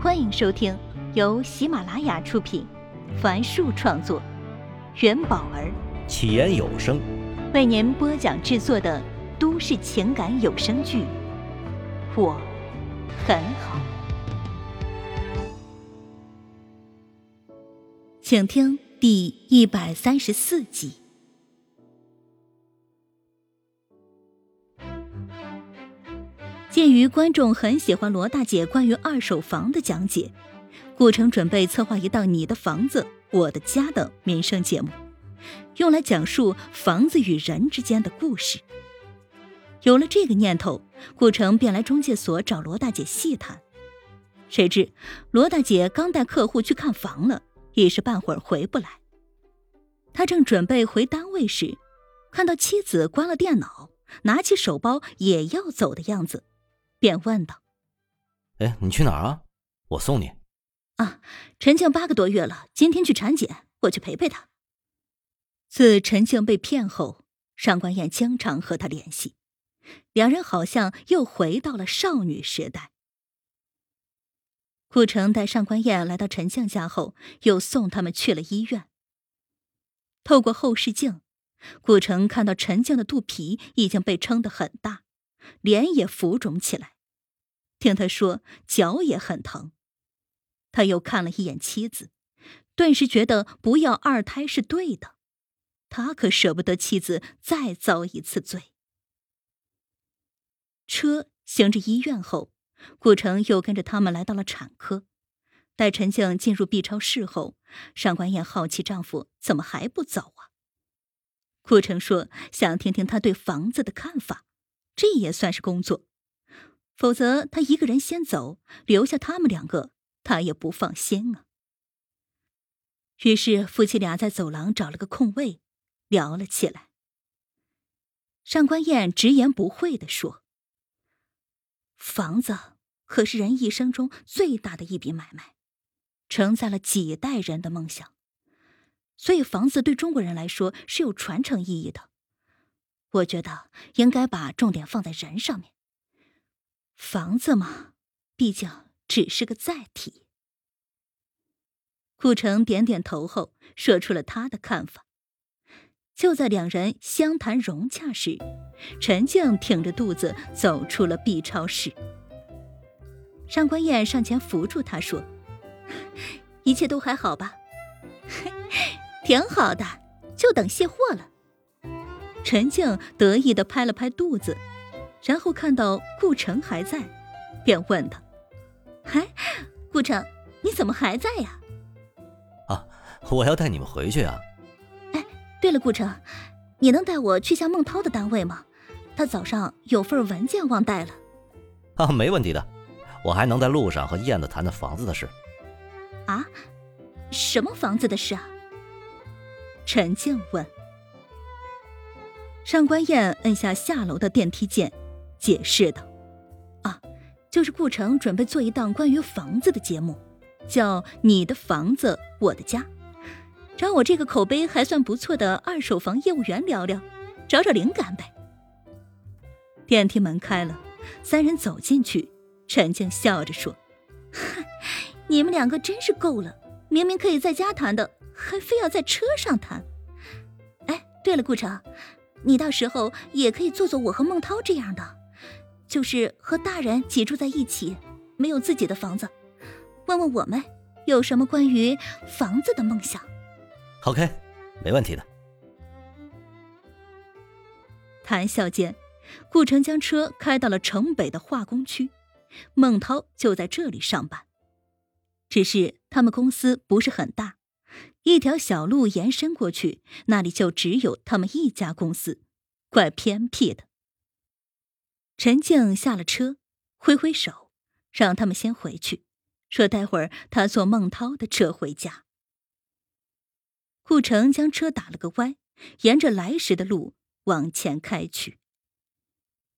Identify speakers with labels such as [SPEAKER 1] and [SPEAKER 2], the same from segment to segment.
[SPEAKER 1] 欢迎收听由喜马拉雅出品，凡树创作，元宝儿。
[SPEAKER 2] 起言有声。
[SPEAKER 1] 为您播讲制作的都市情感有声剧《我很好》，请听第一百三十四集。鉴于观众很喜欢罗大姐关于二手房的讲解，顾城准备策划一档《你的房子，我的家》的民生节目，用来讲述房子与人之间的故事。有了这个念头，顾城便来中介所找罗大姐细谈。谁知罗大姐刚带客户去看房了，一时半会儿回不来。他正准备回单位时，看到妻子关了电脑，拿起手包也要走的样子。便问道：“
[SPEAKER 2] 哎，你去哪儿啊？我送你。”
[SPEAKER 1] 啊，陈静八个多月了，今天去产检，我去陪陪她。自陈静被骗后，上官燕经常和他联系，两人好像又回到了少女时代。顾城带上官燕来到陈静家后，又送他们去了医院。透过后视镜，顾城看到陈静的肚皮已经被撑得很大。脸也浮肿起来，听他说脚也很疼。他又看了一眼妻子，顿时觉得不要二胎是对的。他可舍不得妻子再遭一次罪。车行至医院后，顾城又跟着他们来到了产科。待陈静进入 B 超室后，上官燕好奇丈夫怎么还不走啊？顾城说想听听他对房子的看法。这也算是工作，否则他一个人先走，留下他们两个，他也不放心啊。于是夫妻俩在走廊找了个空位，聊了起来。上官燕直言不讳的说：“房子可是人一生中最大的一笔买卖，承载了几代人的梦想，所以房子对中国人来说是有传承意义的。”我觉得应该把重点放在人上面。房子嘛，毕竟只是个载体。顾城点点头后，说出了他的看法。就在两人相谈融洽时，陈静挺着肚子走出了 B 超室。上官燕上前扶住他说：“一切都还好吧？挺好的，就等卸货了。”陈静得意的拍了拍肚子，然后看到顾城还在，便问他：“嗨，顾城，你怎么还在呀？”“
[SPEAKER 2] 啊，我要带你们回去啊。”“
[SPEAKER 1] 哎，对了，顾城，你能带我去下孟涛的单位吗？他早上有份文件忘带了。”“
[SPEAKER 2] 啊，没问题的，我还能在路上和燕子谈谈房子的事。”“
[SPEAKER 1] 啊，什么房子的事啊？”陈静问。上官燕摁下下楼的电梯键，解释道：“啊，就是顾城准备做一档关于房子的节目，叫《你的房子我的家》，找我这个口碑还算不错的二手房业务员聊聊，找找灵感呗。”电梯门开了，三人走进去，陈静笑着说：“哼，你们两个真是够了，明明可以在家谈的，还非要在车上谈。哎，对了，顾城。”你到时候也可以做做我和孟涛这样的，就是和大人挤住在一起，没有自己的房子。问问我们有什么关于房子的梦想。
[SPEAKER 2] OK，没问题的。
[SPEAKER 1] 谈笑间，顾城将车开到了城北的化工区，孟涛就在这里上班。只是他们公司不是很大。一条小路延伸过去，那里就只有他们一家公司，怪偏僻的。陈静下了车，挥挥手，让他们先回去，说待会儿他坐孟涛的车回家。顾城将车打了个歪，沿着来时的路往前开去。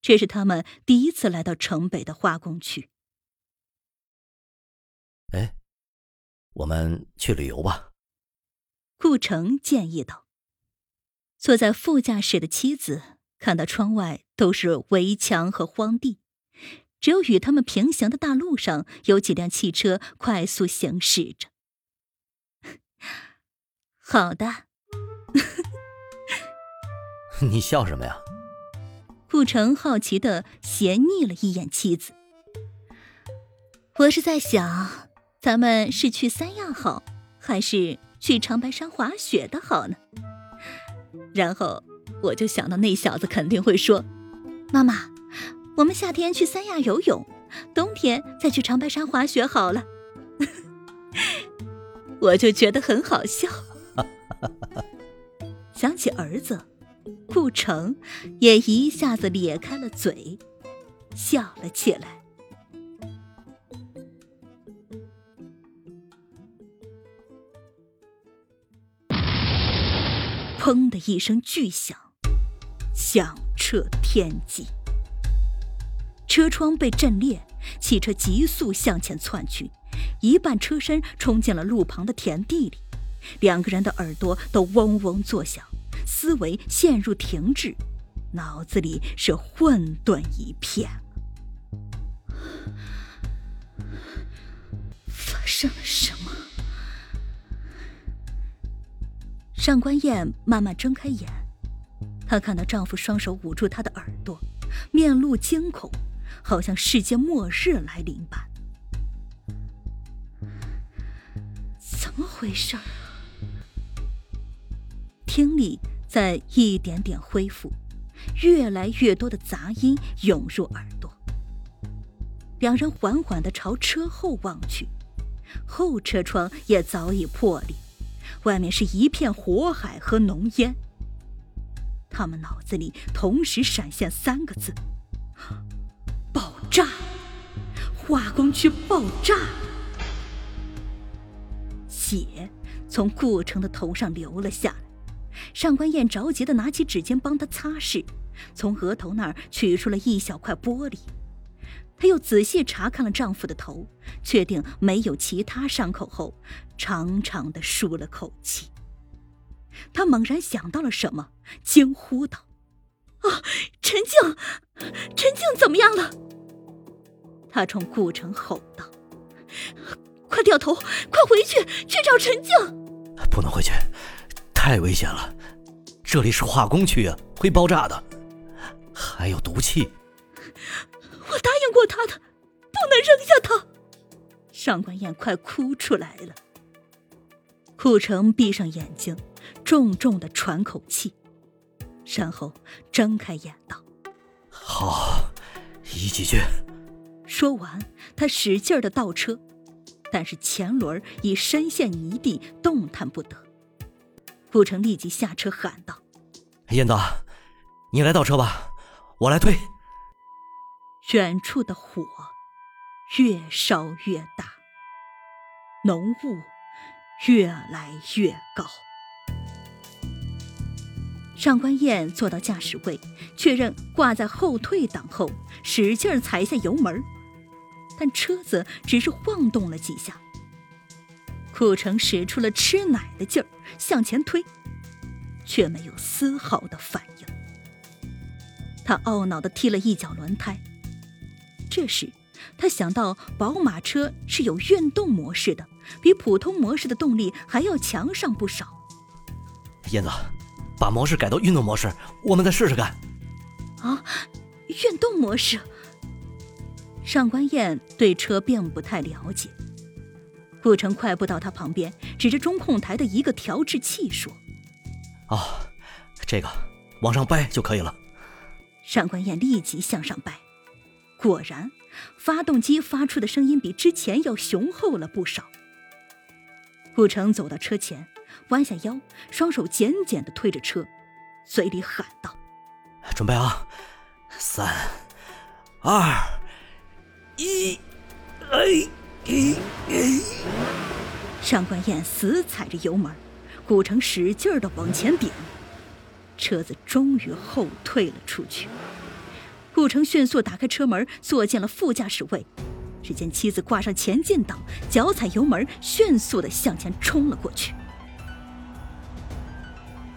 [SPEAKER 1] 这是他们第一次来到城北的化工区。
[SPEAKER 2] 哎，我们去旅游吧。
[SPEAKER 1] 顾城建议道：“坐在副驾驶的妻子看到窗外都是围墙和荒地，只有与他们平行的大路上有几辆汽车快速行驶着。好的，
[SPEAKER 2] 你笑什么呀？
[SPEAKER 1] 顾城好奇的斜睨了一眼妻子。我是在想，咱们是去三亚好，还是去长白山滑雪的好呢？然后我就想到那小子肯定会说：“妈妈。”我们夏天去三亚游泳，冬天再去长白山滑雪好了。我就觉得很好笑。想起儿子，顾城也一下子咧开了嘴，笑了起来。砰的一声巨响，响彻天际。车窗被震裂，汽车急速向前窜去，一半车身冲进了路旁的田地里。两个人的耳朵都嗡嗡作响，思维陷入停滞，脑子里是混沌一片。发生了什上官燕慢慢睁开眼，她看到丈夫双手捂住她的耳朵，面露惊恐。好像世界末日来临般，怎么回事啊？听力在一点点恢复，越来越多的杂音涌入耳朵。两人缓缓的朝车后望去，后车窗也早已破裂，外面是一片火海和浓烟。他们脑子里同时闪现三个字。爆炸！化工区爆炸！血从顾城的头上流了下来。上官燕着急的拿起纸巾帮他擦拭，从额头那儿取出了一小块玻璃。她又仔细查看了丈夫的头，确定没有其他伤口后，长长的舒了口气。她猛然想到了什么，惊呼道：“啊，陈静，陈静怎么样了？”她冲顾城吼道：“快掉头，快回去，去找陈静！
[SPEAKER 2] 不能回去，太危险了，这里是化工区啊，会爆炸的，还有毒气。
[SPEAKER 1] 我答应过他的，不能扔下他。”上官燕快哭出来了。顾城闭上眼睛，重重的喘口气，然后睁开眼道：“
[SPEAKER 2] 好，一起去。”
[SPEAKER 1] 说完，他使劲的倒车，但是前轮已深陷泥地，动弹不得。顾城立即下车喊道：“
[SPEAKER 2] 燕子，你来倒车吧，我来推。”
[SPEAKER 1] 远处的火越烧越大，浓雾越来越高。上官燕坐到驾驶位，确认挂在后退档后，使劲踩下油门。但车子只是晃动了几下，顾城使出了吃奶的劲儿向前推，却没有丝毫的反应。他懊恼地踢了一脚轮胎。这时，他想到宝马车是有运动模式的，比普通模式的动力还要强上不少。
[SPEAKER 2] 燕子，把模式改到运动模式，我们再试试看。
[SPEAKER 1] 啊，运动模式。上官燕对车并不太了解，顾城快步到他旁边，指着中控台的一个调制器说：“
[SPEAKER 2] 哦，这个往上掰就可以了。”
[SPEAKER 1] 上官燕立即向上掰，果然，发动机发出的声音比之前要雄厚了不少。顾城走到车前，弯下腰，双手紧紧的推着车，嘴里喊道：“
[SPEAKER 2] 准备啊，三，二。”一，哎，一，哎！
[SPEAKER 1] 上官燕死踩着油门，顾城使劲的往前顶，车子终于后退了出去。顾城迅速打开车门，坐进了副驾驶位。只见妻子挂上前进档，脚踩油门，迅速的向前冲了过去。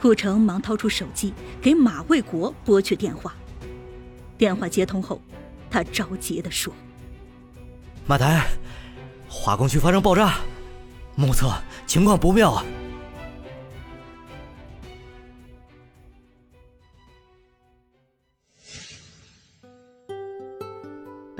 [SPEAKER 1] 顾城忙掏出手机，给马卫国拨去电话。电话接通后。他着急地说：“
[SPEAKER 2] 马台，化工区发生爆炸，目测情况不妙啊！”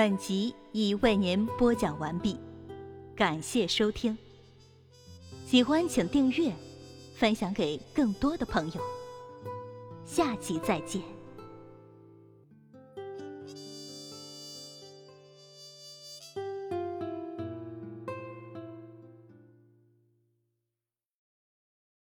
[SPEAKER 1] 本集已为您播讲完毕，感谢收听。喜欢请订阅，分享给更多的朋友。下集再见。